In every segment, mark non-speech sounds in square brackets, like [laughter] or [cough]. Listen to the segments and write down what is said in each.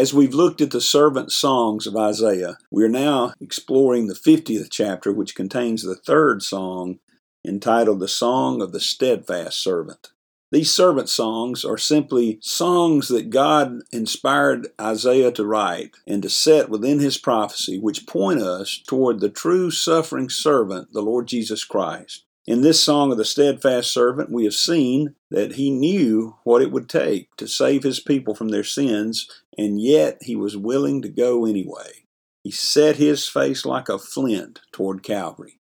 As we've looked at the servant songs of Isaiah, we are now exploring the 50th chapter, which contains the third song entitled The Song of the Steadfast Servant. These servant songs are simply songs that God inspired Isaiah to write and to set within his prophecy, which point us toward the true suffering servant, the Lord Jesus Christ. In this song of the steadfast servant, we have seen that he knew what it would take to save his people from their sins, and yet he was willing to go anyway. He set his face like a flint toward Calvary.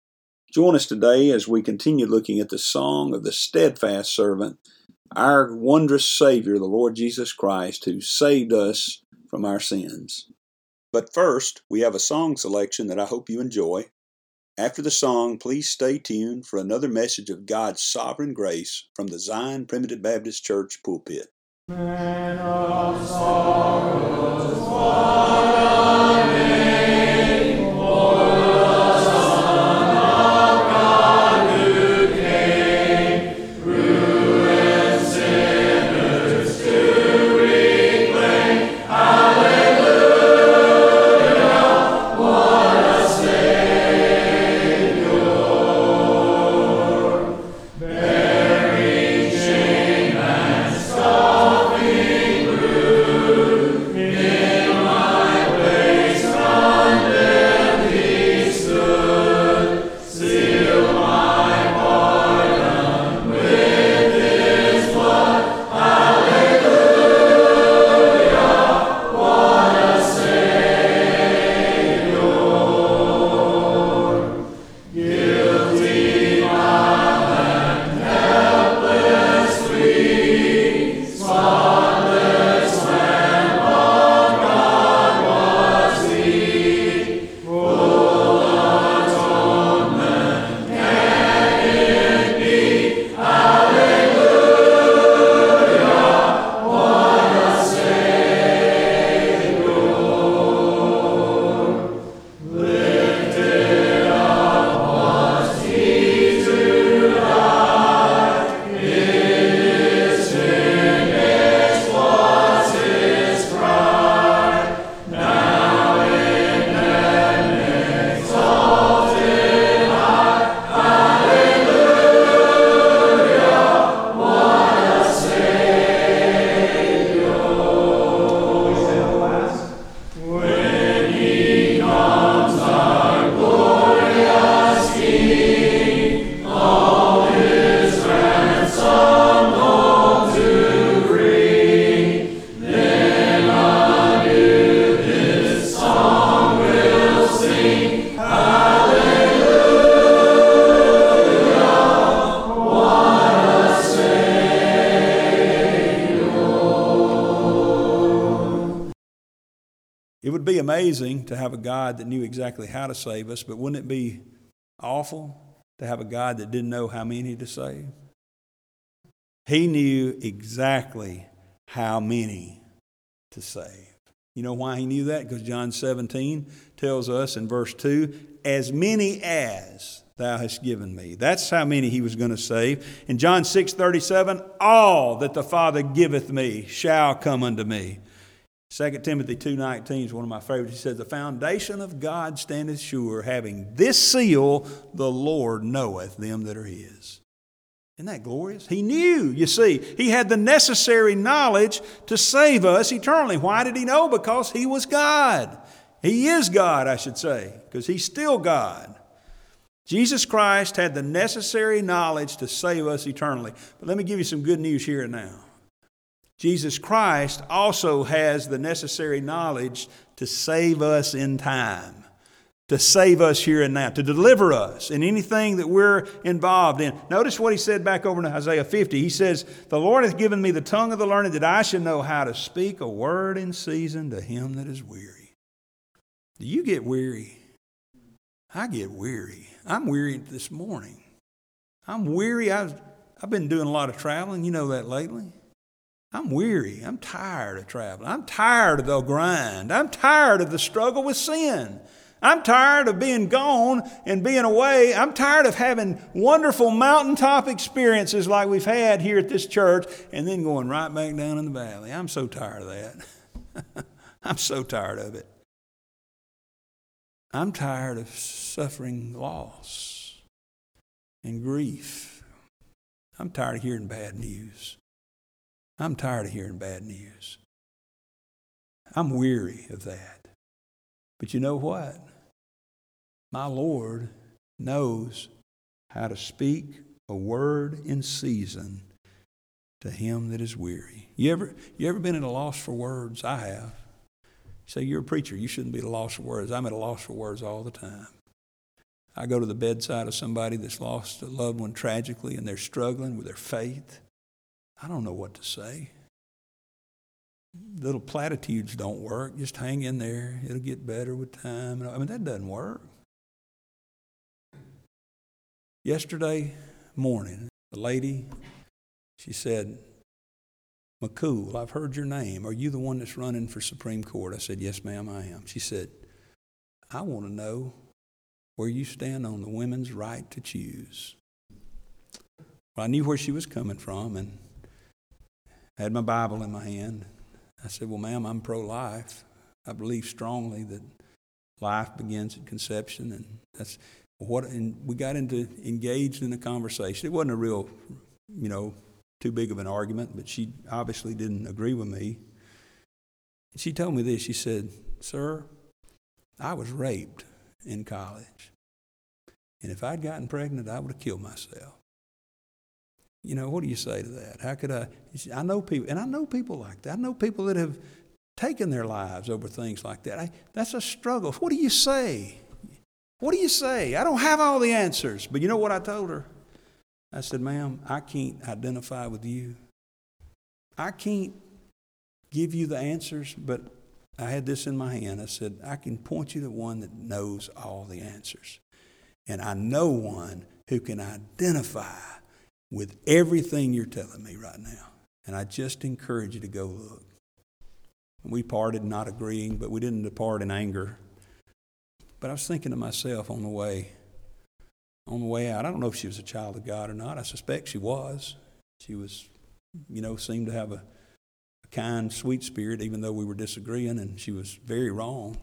Join us today as we continue looking at the song of the steadfast servant, our wondrous Savior, the Lord Jesus Christ, who saved us from our sins. But first, we have a song selection that I hope you enjoy. After the song, please stay tuned for another message of God's sovereign grace from the Zion Primitive Baptist Church pulpit. Man of sorrows, would be amazing to have a God that knew exactly how to save us, but wouldn't it be awful to have a God that didn't know how many to save? He knew exactly how many to save. You know why he knew that? Because John 17 tells us in verse 2 as many as thou hast given me. That's how many he was going to save. In John 6 37, all that the Father giveth me shall come unto me. 2 Timothy 2.19 is one of my favorites. He says, The foundation of God standeth sure, having this seal, the Lord knoweth them that are his. Isn't that glorious? He knew, you see. He had the necessary knowledge to save us eternally. Why did he know? Because he was God. He is God, I should say, because he's still God. Jesus Christ had the necessary knowledge to save us eternally. But let me give you some good news here and now. Jesus Christ also has the necessary knowledge to save us in time, to save us here and now, to deliver us in anything that we're involved in. Notice what he said back over in Isaiah 50. He says, The Lord hath given me the tongue of the learned that I should know how to speak a word in season to him that is weary. Do you get weary? I get weary. I'm weary this morning. I'm weary. I've, I've been doing a lot of traveling. You know that lately. I'm weary. I'm tired of traveling. I'm tired of the grind. I'm tired of the struggle with sin. I'm tired of being gone and being away. I'm tired of having wonderful mountaintop experiences like we've had here at this church and then going right back down in the valley. I'm so tired of that. [laughs] I'm so tired of it. I'm tired of suffering loss and grief. I'm tired of hearing bad news. I'm tired of hearing bad news. I'm weary of that. But you know what? My Lord knows how to speak a word in season to him that is weary. You ever, you ever been at a loss for words? I have. You say, You're a preacher. You shouldn't be at a loss for words. I'm at a loss for words all the time. I go to the bedside of somebody that's lost a loved one tragically and they're struggling with their faith. I don't know what to say. Little platitudes don't work. Just hang in there. It'll get better with time. I mean, that doesn't work. Yesterday morning, a lady, she said, McCool, I've heard your name. Are you the one that's running for Supreme Court? I said, Yes, ma'am, I am. She said, I want to know where you stand on the women's right to choose. Well, I knew where she was coming from, and had my Bible in my hand. I said, Well, ma'am, I'm pro life. I believe strongly that life begins at conception, and that's what. And we got into engaged in a conversation. It wasn't a real, you know, too big of an argument, but she obviously didn't agree with me. And she told me this. She said, Sir, I was raped in college. And if I'd gotten pregnant, I would have killed myself. You know, what do you say to that? How could I? I know people, and I know people like that. I know people that have taken their lives over things like that. I, that's a struggle. What do you say? What do you say? I don't have all the answers. But you know what I told her? I said, ma'am, I can't identify with you. I can't give you the answers, but I had this in my hand. I said, I can point you to one that knows all the answers. And I know one who can identify with everything you're telling me right now. And I just encourage you to go look. We parted not agreeing, but we didn't depart in anger. But I was thinking to myself on the way, on the way out, I don't know if she was a child of God or not. I suspect she was. She was, you know, seemed to have a, a kind, sweet spirit, even though we were disagreeing, and she was very wrong.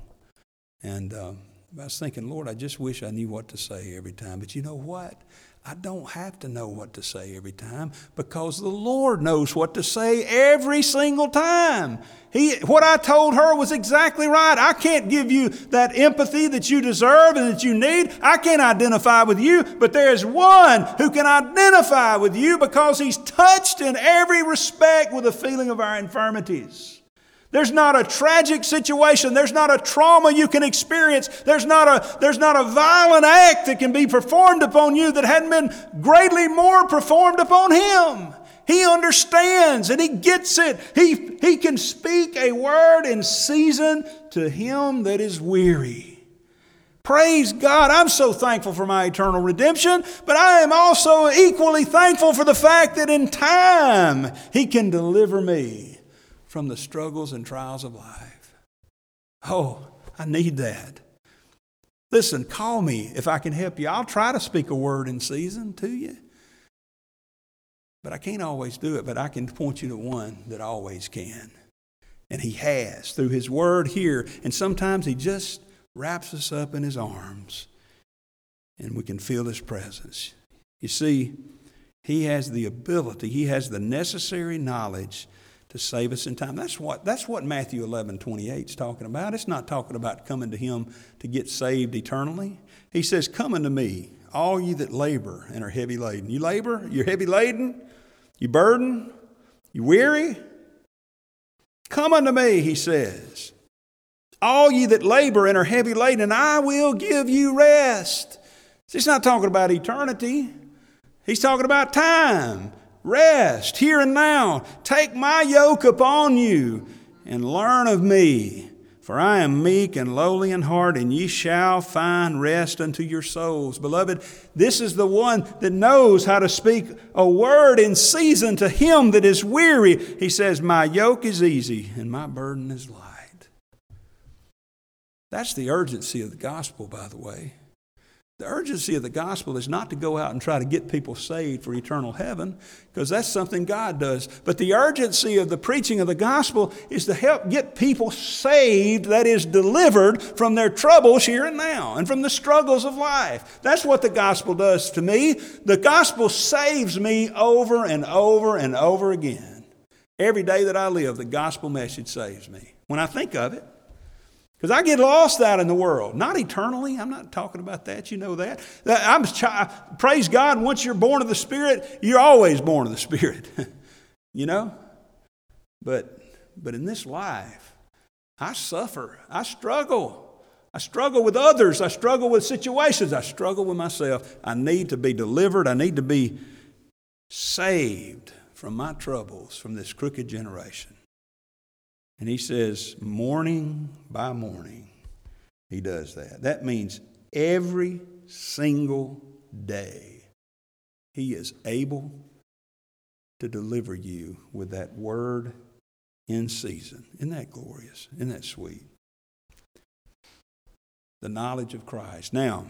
And um, I was thinking, Lord, I just wish I knew what to say every time. But you know what? I don't have to know what to say every time because the Lord knows what to say every single time. He, what I told her was exactly right. I can't give you that empathy that you deserve and that you need. I can't identify with you, but there is one who can identify with you because he's touched in every respect with the feeling of our infirmities. There's not a tragic situation. There's not a trauma you can experience. There's not a, there's not a violent act that can be performed upon you that hadn't been greatly more performed upon him. He understands and he gets it. He, he can speak a word in season to him that is weary. Praise God. I'm so thankful for my eternal redemption, but I am also equally thankful for the fact that in time He can deliver me from the struggles and trials of life. Oh, I need that. Listen, call me if I can help you. I'll try to speak a word in season to you. But I can't always do it, but I can point you to one that always can. And He has through His word here. And sometimes He just wraps us up in his arms, and we can feel his presence. You see, he has the ability, he has the necessary knowledge to save us in time. That's what, that's what Matthew 11 28 is talking about. It's not talking about coming to him to get saved eternally. He says, Come unto me, all ye that labor and are heavy laden. You labor, you're heavy laden, you burden, you weary. Come unto me, he says all ye that labor and are heavy laden, and I will give you rest. He's not talking about eternity. He's talking about time, rest, here and now. Take my yoke upon you and learn of me. For I am meek and lowly in heart, and ye shall find rest unto your souls. Beloved, this is the one that knows how to speak a word in season to him that is weary. He says, My yoke is easy and my burden is light. That's the urgency of the gospel, by the way. The urgency of the gospel is not to go out and try to get people saved for eternal heaven, because that's something God does. But the urgency of the preaching of the gospel is to help get people saved, that is, delivered from their troubles here and now and from the struggles of life. That's what the gospel does to me. The gospel saves me over and over and over again. Every day that I live, the gospel message saves me. When I think of it, because I get lost out in the world. Not eternally. I'm not talking about that. You know that. I'm, praise God, once you're born of the Spirit, you're always born of the Spirit. [laughs] you know? But, but in this life, I suffer. I struggle. I struggle with others. I struggle with situations. I struggle with myself. I need to be delivered. I need to be saved from my troubles, from this crooked generation. And he says, morning by morning, he does that. That means every single day, he is able to deliver you with that word in season. Isn't that glorious? Isn't that sweet? The knowledge of Christ. Now,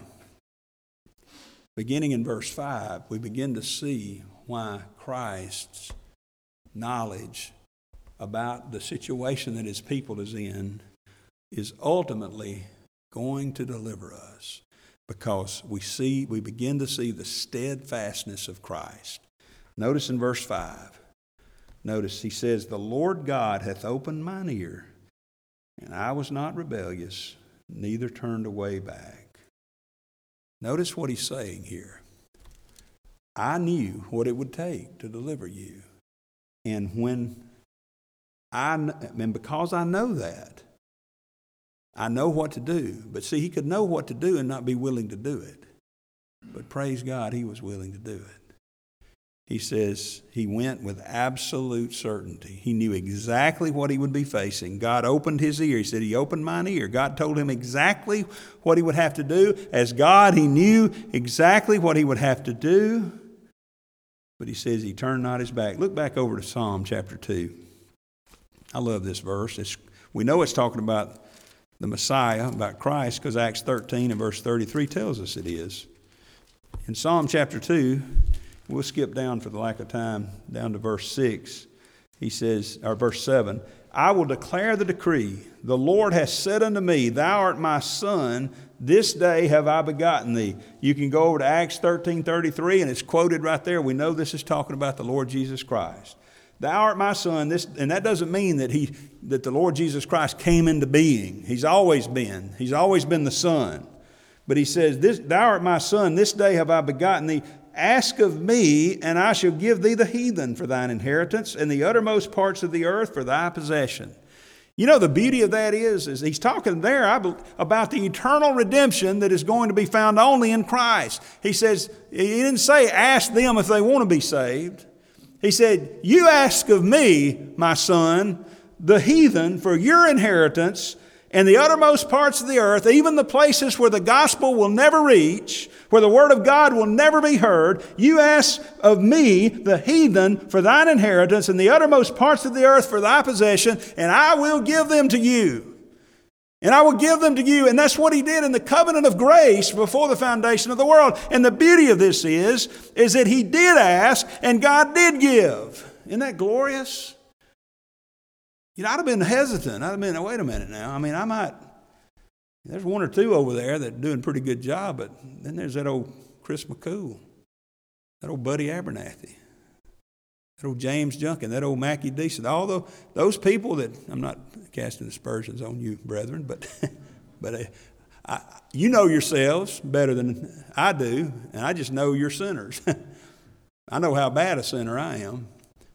beginning in verse 5, we begin to see why Christ's knowledge about the situation that his people is in is ultimately going to deliver us because we see we begin to see the steadfastness of Christ. Notice in verse 5. Notice he says, "The Lord God hath opened mine ear, and I was not rebellious, neither turned away back." Notice what he's saying here. I knew what it would take to deliver you. And when I, and because I know that, I know what to do. But see, he could know what to do and not be willing to do it. But praise God, he was willing to do it. He says he went with absolute certainty. He knew exactly what he would be facing. God opened his ear. He said, He opened mine ear. God told him exactly what he would have to do. As God, he knew exactly what he would have to do. But he says he turned not his back. Look back over to Psalm chapter 2. I love this verse. It's, we know it's talking about the Messiah, about Christ, because Acts 13 and verse 33 tells us it is. In Psalm chapter 2, we'll skip down for the lack of time, down to verse 6. He says, or verse 7, I will declare the decree. The Lord has said unto me, Thou art my son. This day have I begotten thee. You can go over to Acts 13 33, and it's quoted right there. We know this is talking about the Lord Jesus Christ. Thou art my son. This, and that doesn't mean that, he, that the Lord Jesus Christ came into being. He's always been. He's always been the Son. But he says, this, Thou art my son. This day have I begotten thee. Ask of me, and I shall give thee the heathen for thine inheritance, and the uttermost parts of the earth for thy possession. You know, the beauty of that is, is he's talking there about the eternal redemption that is going to be found only in Christ. He says, he didn't say, ask them if they want to be saved. He said, You ask of me, my son, the heathen, for your inheritance and the uttermost parts of the earth, even the places where the gospel will never reach, where the word of God will never be heard, you ask of me, the heathen, for thine inheritance, and the uttermost parts of the earth for thy possession, and I will give them to you. And I will give them to you. And that's what he did in the covenant of grace before the foundation of the world. And the beauty of this is, is that he did ask and God did give. Isn't that glorious? You know, I'd have been hesitant. I'd have been, wait a minute now. I mean, I might, there's one or two over there that doing a pretty good job, but then there's that old Chris McCool, that old Buddy Abernathy, old James Junkin, that old Mackie Deason, all the, those people that, I'm not casting aspersions on you, brethren, but, [laughs] but uh, I, you know yourselves better than I do, and I just know you're sinners. [laughs] I know how bad a sinner I am,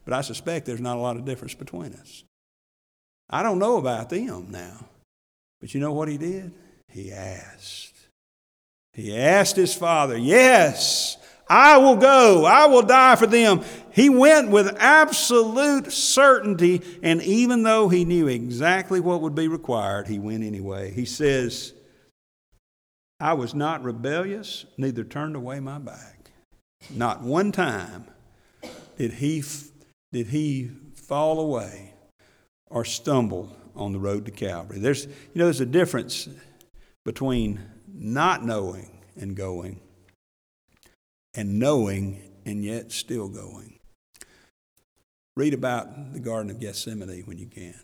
but I suspect there's not a lot of difference between us. I don't know about them now. But you know what he did? He asked. He asked his father, Yes, I will go. I will die for them. He went with absolute certainty, and even though he knew exactly what would be required, he went anyway. He says, I was not rebellious, neither turned away my back. Not one time did he, did he fall away or stumble on the road to Calvary. There's, you know, there's a difference between not knowing and going and knowing and yet still going. Read about the Garden of Gethsemane when you can,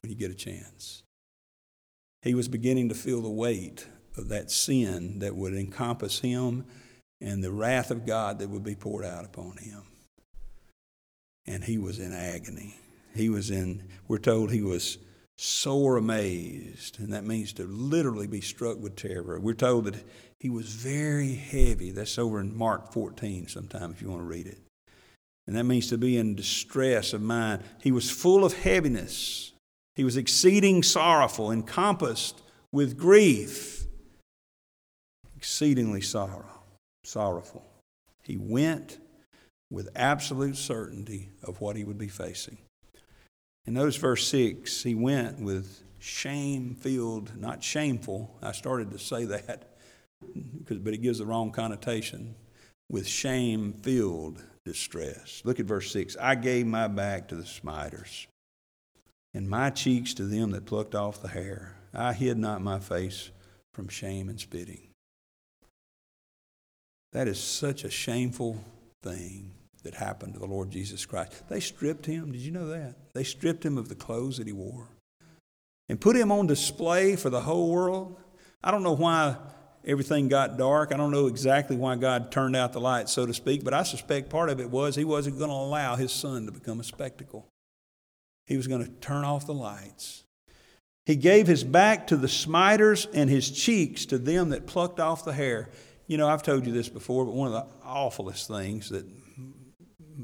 when you get a chance. He was beginning to feel the weight of that sin that would encompass him and the wrath of God that would be poured out upon him. And he was in agony. He was in, we're told he was sore amazed, and that means to literally be struck with terror. We're told that he was very heavy. That's over in Mark 14 sometime if you want to read it. And that means to be in distress of mind. He was full of heaviness. He was exceeding sorrowful, encompassed with grief, exceedingly sorrow, sorrowful. He went with absolute certainty of what he would be facing. And notice verse 6 he went with shame filled, not shameful. I started to say that, but it gives the wrong connotation. With shame filled distress. Look at verse 6 I gave my back to the smiters, and my cheeks to them that plucked off the hair. I hid not my face from shame and spitting. That is such a shameful thing that happened to the Lord Jesus Christ. They stripped him. Did you know that? They stripped him of the clothes that he wore and put him on display for the whole world. I don't know why everything got dark. I don't know exactly why God turned out the light, so to speak, but I suspect part of it was he wasn't going to allow his son to become a spectacle. He was going to turn off the lights. He gave his back to the smiters and his cheeks to them that plucked off the hair. You know, I've told you this before, but one of the awfulest things that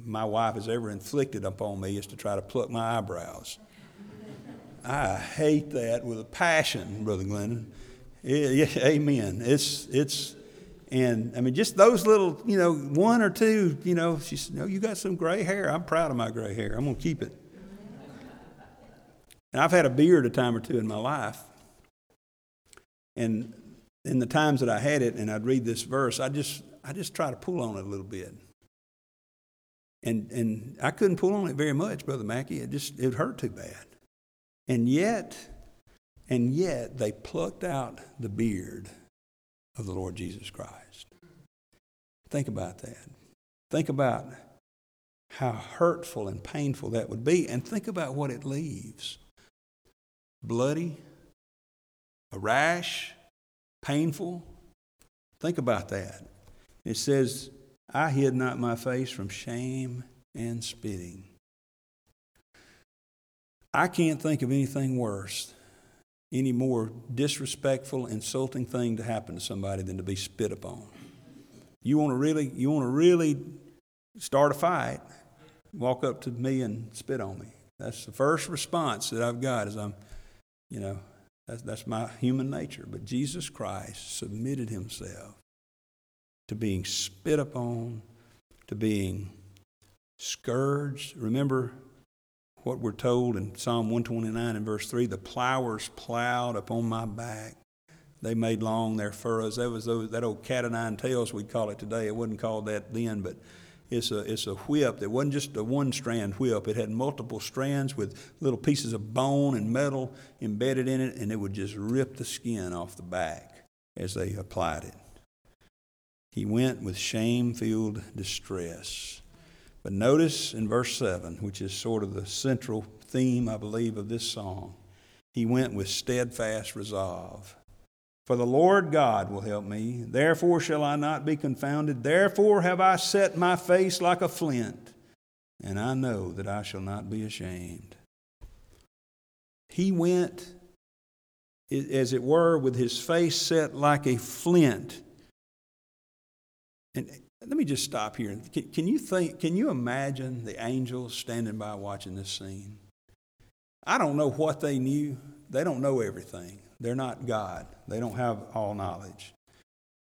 my wife has ever inflicted upon me is to try to pluck my eyebrows. I hate that with a passion, Brother Glennon. Amen. It's it's and I mean just those little, you know, one or two, you know, she said, No, you got some gray hair. I'm proud of my gray hair. I'm gonna keep it. And I've had a beard a time or two in my life. And in the times that I had it and I'd read this verse, I just I just try to pull on it a little bit. And, and I couldn't pull on it very much, Brother Mackey. It just, it hurt too bad. And yet, and yet they plucked out the beard of the Lord Jesus Christ. Think about that. Think about how hurtful and painful that would be, and think about what it leaves bloody, a rash, painful. Think about that. It says, I hid not my face from shame and spitting. I can't think of anything worse, any more disrespectful, insulting thing to happen to somebody than to be spit upon. You want to really, you want to really start a fight, walk up to me and spit on me. That's the first response that I've got is I'm, you know, that's, that's my human nature. But Jesus Christ submitted himself to being spit upon, to being scourged. Remember what we're told in Psalm 129 and verse 3 the plowers plowed upon my back. They made long their furrows. That was those, that old cat o' nine tails, we'd call it today. It wasn't called that then, but it's a, it's a whip that wasn't just a one strand whip. It had multiple strands with little pieces of bone and metal embedded in it, and it would just rip the skin off the back as they applied it. He went with shame filled distress. But notice in verse 7, which is sort of the central theme, I believe, of this song, he went with steadfast resolve. For the Lord God will help me, therefore shall I not be confounded. Therefore have I set my face like a flint, and I know that I shall not be ashamed. He went, as it were, with his face set like a flint. And let me just stop here. Can, can, you think, can you imagine the angels standing by watching this scene? I don't know what they knew. They don't know everything. They're not God. They don't have all knowledge.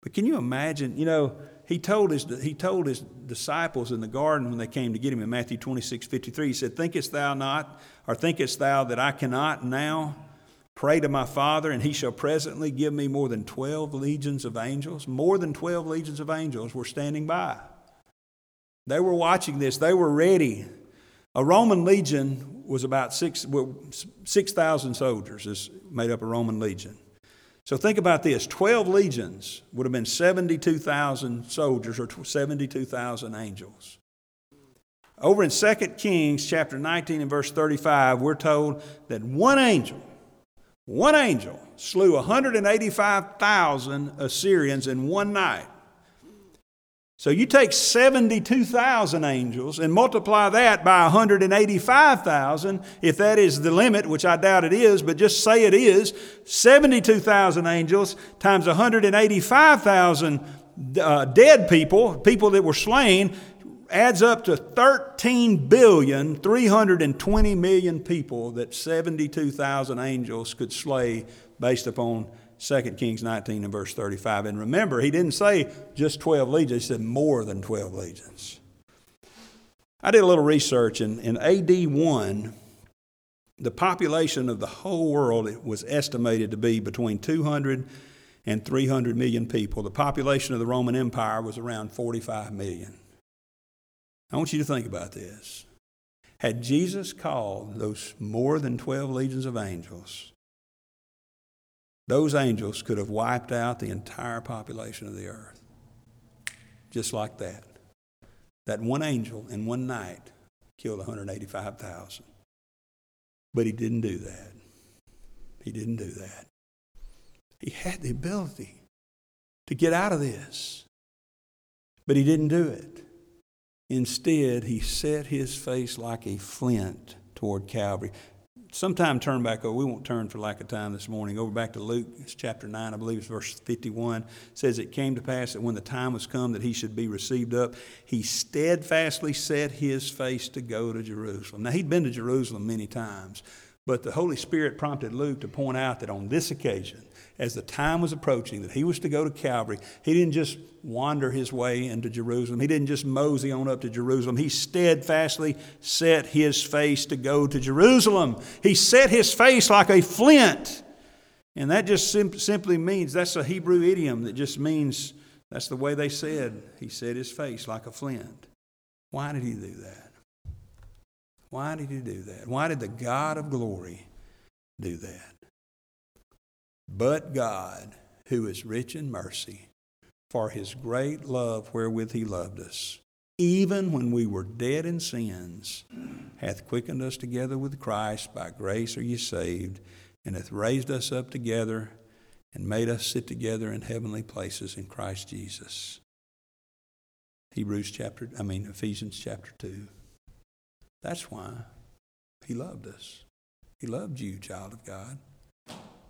But can you imagine, you know, he told his, he told his disciples in the garden when they came to get him in Matthew 26, 53, he said, Thinkest thou not, or thinkest thou that I cannot now pray to my Father, and he shall presently give me more than 12 legions of angels? More than 12 legions of angels were standing by. They were watching this, they were ready. A Roman legion was about 6,000 6, soldiers, is made up a Roman legion. So think about this 12 legions would have been 72,000 soldiers or 72,000 angels. Over in 2 Kings chapter 19 and verse 35, we're told that one angel one angel slew 185,000 Assyrians in one night. So you take 72,000 angels and multiply that by 185,000, if that is the limit, which I doubt it is, but just say it is 72,000 angels times 185,000 uh, dead people, people that were slain, adds up to 13 billion 320 million people that 72,000 angels could slay based upon 2 Kings 19 and verse 35. And remember, he didn't say just 12 legions, he said more than 12 legions. I did a little research, and in AD 1, the population of the whole world was estimated to be between 200 and 300 million people. The population of the Roman Empire was around 45 million. I want you to think about this. Had Jesus called those more than 12 legions of angels, those angels could have wiped out the entire population of the earth. Just like that. That one angel in one night killed 185,000. But he didn't do that. He didn't do that. He had the ability to get out of this, but he didn't do it. Instead, he set his face like a flint toward Calvary. Sometime turn back over. We won't turn for lack of time this morning. Over back to Luke, it's chapter 9, I believe it's verse 51. It says, It came to pass that when the time was come that he should be received up, he steadfastly set his face to go to Jerusalem. Now, he'd been to Jerusalem many times, but the Holy Spirit prompted Luke to point out that on this occasion, as the time was approaching that he was to go to Calvary, he didn't just wander his way into Jerusalem. He didn't just mosey on up to Jerusalem. He steadfastly set his face to go to Jerusalem. He set his face like a flint. And that just sim- simply means that's a Hebrew idiom that just means that's the way they said. He set his face like a flint. Why did he do that? Why did he do that? Why did the God of glory do that? But God, who is rich in mercy, for his great love wherewith he loved us, even when we were dead in sins, hath quickened us together with Christ. By grace are ye saved, and hath raised us up together and made us sit together in heavenly places in Christ Jesus. Hebrews chapter, I mean, Ephesians chapter 2. That's why he loved us. He loved you, child of God.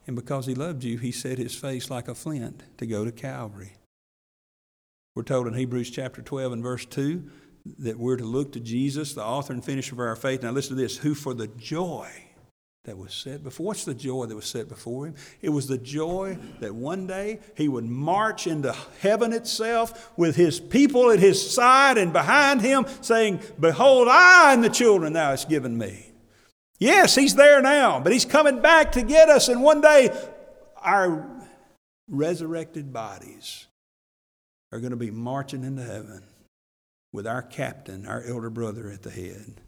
And because he loved you, he set his face like a flint to go to Calvary. We're told in Hebrews chapter 12 and verse 2 that we're to look to Jesus, the author and finisher of our faith. Now listen to this who for the joy that was set before. What's the joy that was set before him? It was the joy that one day he would march into heaven itself with his people at his side and behind him, saying, Behold, I and the children thou hast given me. Yes, he's there now, but he's coming back to get us, and one day our resurrected bodies are going to be marching into heaven with our captain, our elder brother at the head.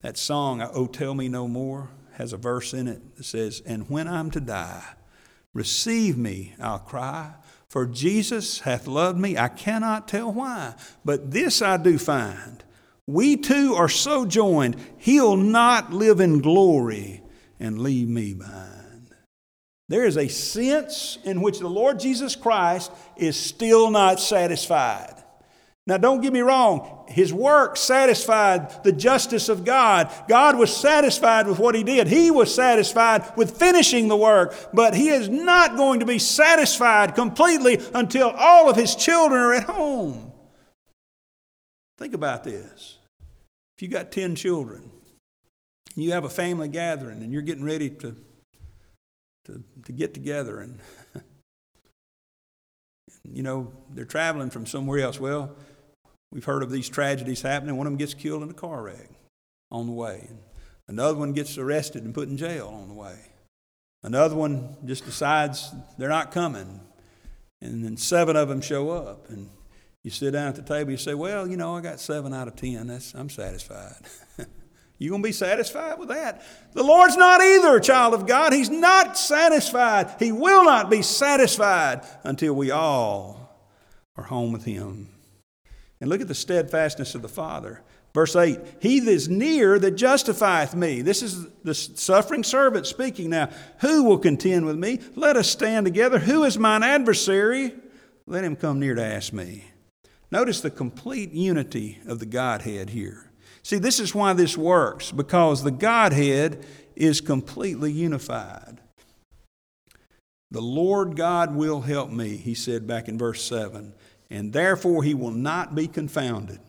That song, Oh Tell Me No More, has a verse in it that says, And when I'm to die, receive me, I'll cry, for Jesus hath loved me, I cannot tell why. But this I do find, we two are so joined, he'll not live in glory and leave me behind. There is a sense in which the Lord Jesus Christ is still not satisfied. Now, don't get me wrong, his work satisfied the justice of God. God was satisfied with what he did. He was satisfied with finishing the work, but he is not going to be satisfied completely until all of his children are at home. Think about this. If you got 10 children, you have a family gathering and you're getting ready to, to, to get together and [laughs] you know, they're traveling from somewhere else. Well, We've heard of these tragedies happening. One of them gets killed in a car wreck on the way. Another one gets arrested and put in jail on the way. Another one just decides they're not coming. And then seven of them show up. And you sit down at the table, you say, Well, you know, I got seven out of ten. That's, I'm satisfied. [laughs] you going to be satisfied with that? The Lord's not either, child of God. He's not satisfied. He will not be satisfied until we all are home with Him. And look at the steadfastness of the Father. Verse 8 He that is near that justifieth me. This is the suffering servant speaking now. Who will contend with me? Let us stand together. Who is mine adversary? Let him come near to ask me. Notice the complete unity of the Godhead here. See, this is why this works, because the Godhead is completely unified. The Lord God will help me, he said back in verse 7 and therefore he will not be confounded.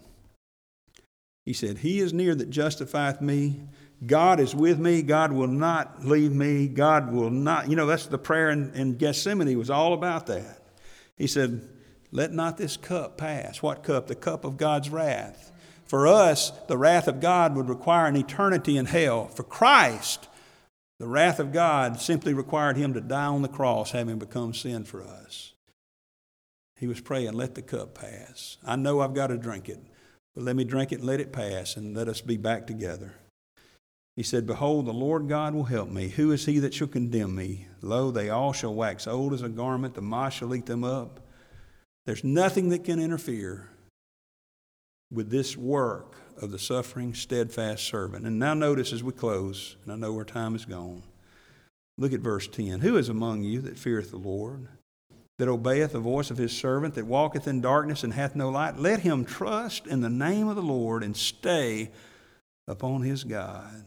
He said, He is near that justifieth me. God is with me. God will not leave me. God will not. You know, that's the prayer in, in Gethsemane was all about that. He said, Let not this cup pass. What cup? The cup of God's wrath. For us, the wrath of God would require an eternity in hell. For Christ, the wrath of God simply required him to die on the cross, having become sin for us. He was praying, let the cup pass. I know I've got to drink it, but let me drink it and let it pass, and let us be back together. He said, Behold, the Lord God will help me. Who is he that shall condemn me? Lo, they all shall wax old as a garment, the moth shall eat them up. There's nothing that can interfere with this work of the suffering, steadfast servant. And now notice as we close, and I know our time is gone. Look at verse 10. Who is among you that feareth the Lord? that obeyeth the voice of his servant, that walketh in darkness and hath no light, let him trust in the name of the Lord and stay upon his God.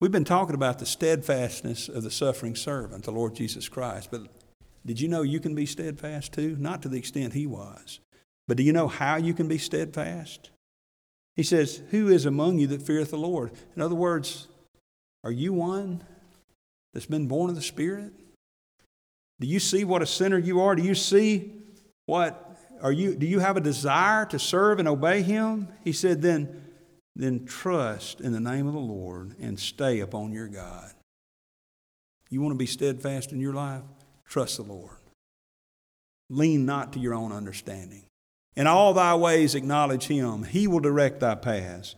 We've been talking about the steadfastness of the suffering servant, the Lord Jesus Christ, but did you know you can be steadfast too? Not to the extent he was. But do you know how you can be steadfast? He says, Who is among you that feareth the Lord? In other words, are you one that's been born of the Spirit? Do you see what a sinner you are? Do you see what are you do you have a desire to serve and obey him? He said then then trust in the name of the Lord and stay upon your God. You want to be steadfast in your life? Trust the Lord. Lean not to your own understanding. In all thy ways acknowledge him. He will direct thy paths.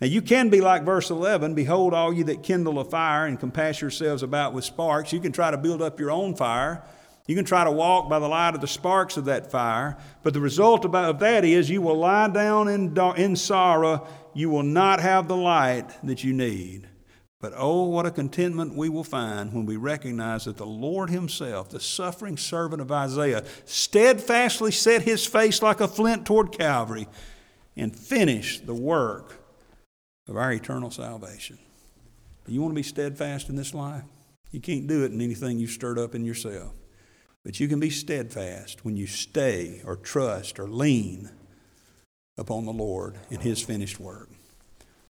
Now you can be like verse 11 Behold, all you that kindle a fire and compass yourselves about with sparks. You can try to build up your own fire. You can try to walk by the light of the sparks of that fire. But the result of that is you will lie down in, in sorrow. You will not have the light that you need. But oh, what a contentment we will find when we recognize that the Lord Himself, the suffering servant of Isaiah, steadfastly set His face like a flint toward Calvary and finished the work of our eternal salvation. You want to be steadfast in this life? You can't do it in anything you've stirred up in yourself. But you can be steadfast when you stay or trust or lean upon the Lord and His finished work.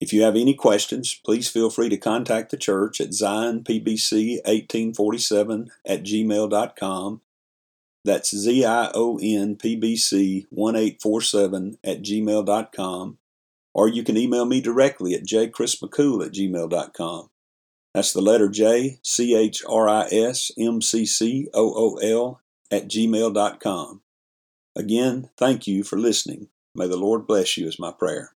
If you have any questions, please feel free to contact the church at zionpbc1847 at gmail.com. That's Z-I-O-N-P-B-C-1847 at gmail.com. Or you can email me directly at jchrismccool at gmail.com. That's the letter J, C H R I S M C C O O L at gmail.com. Again, thank you for listening. May the Lord bless you, is my prayer.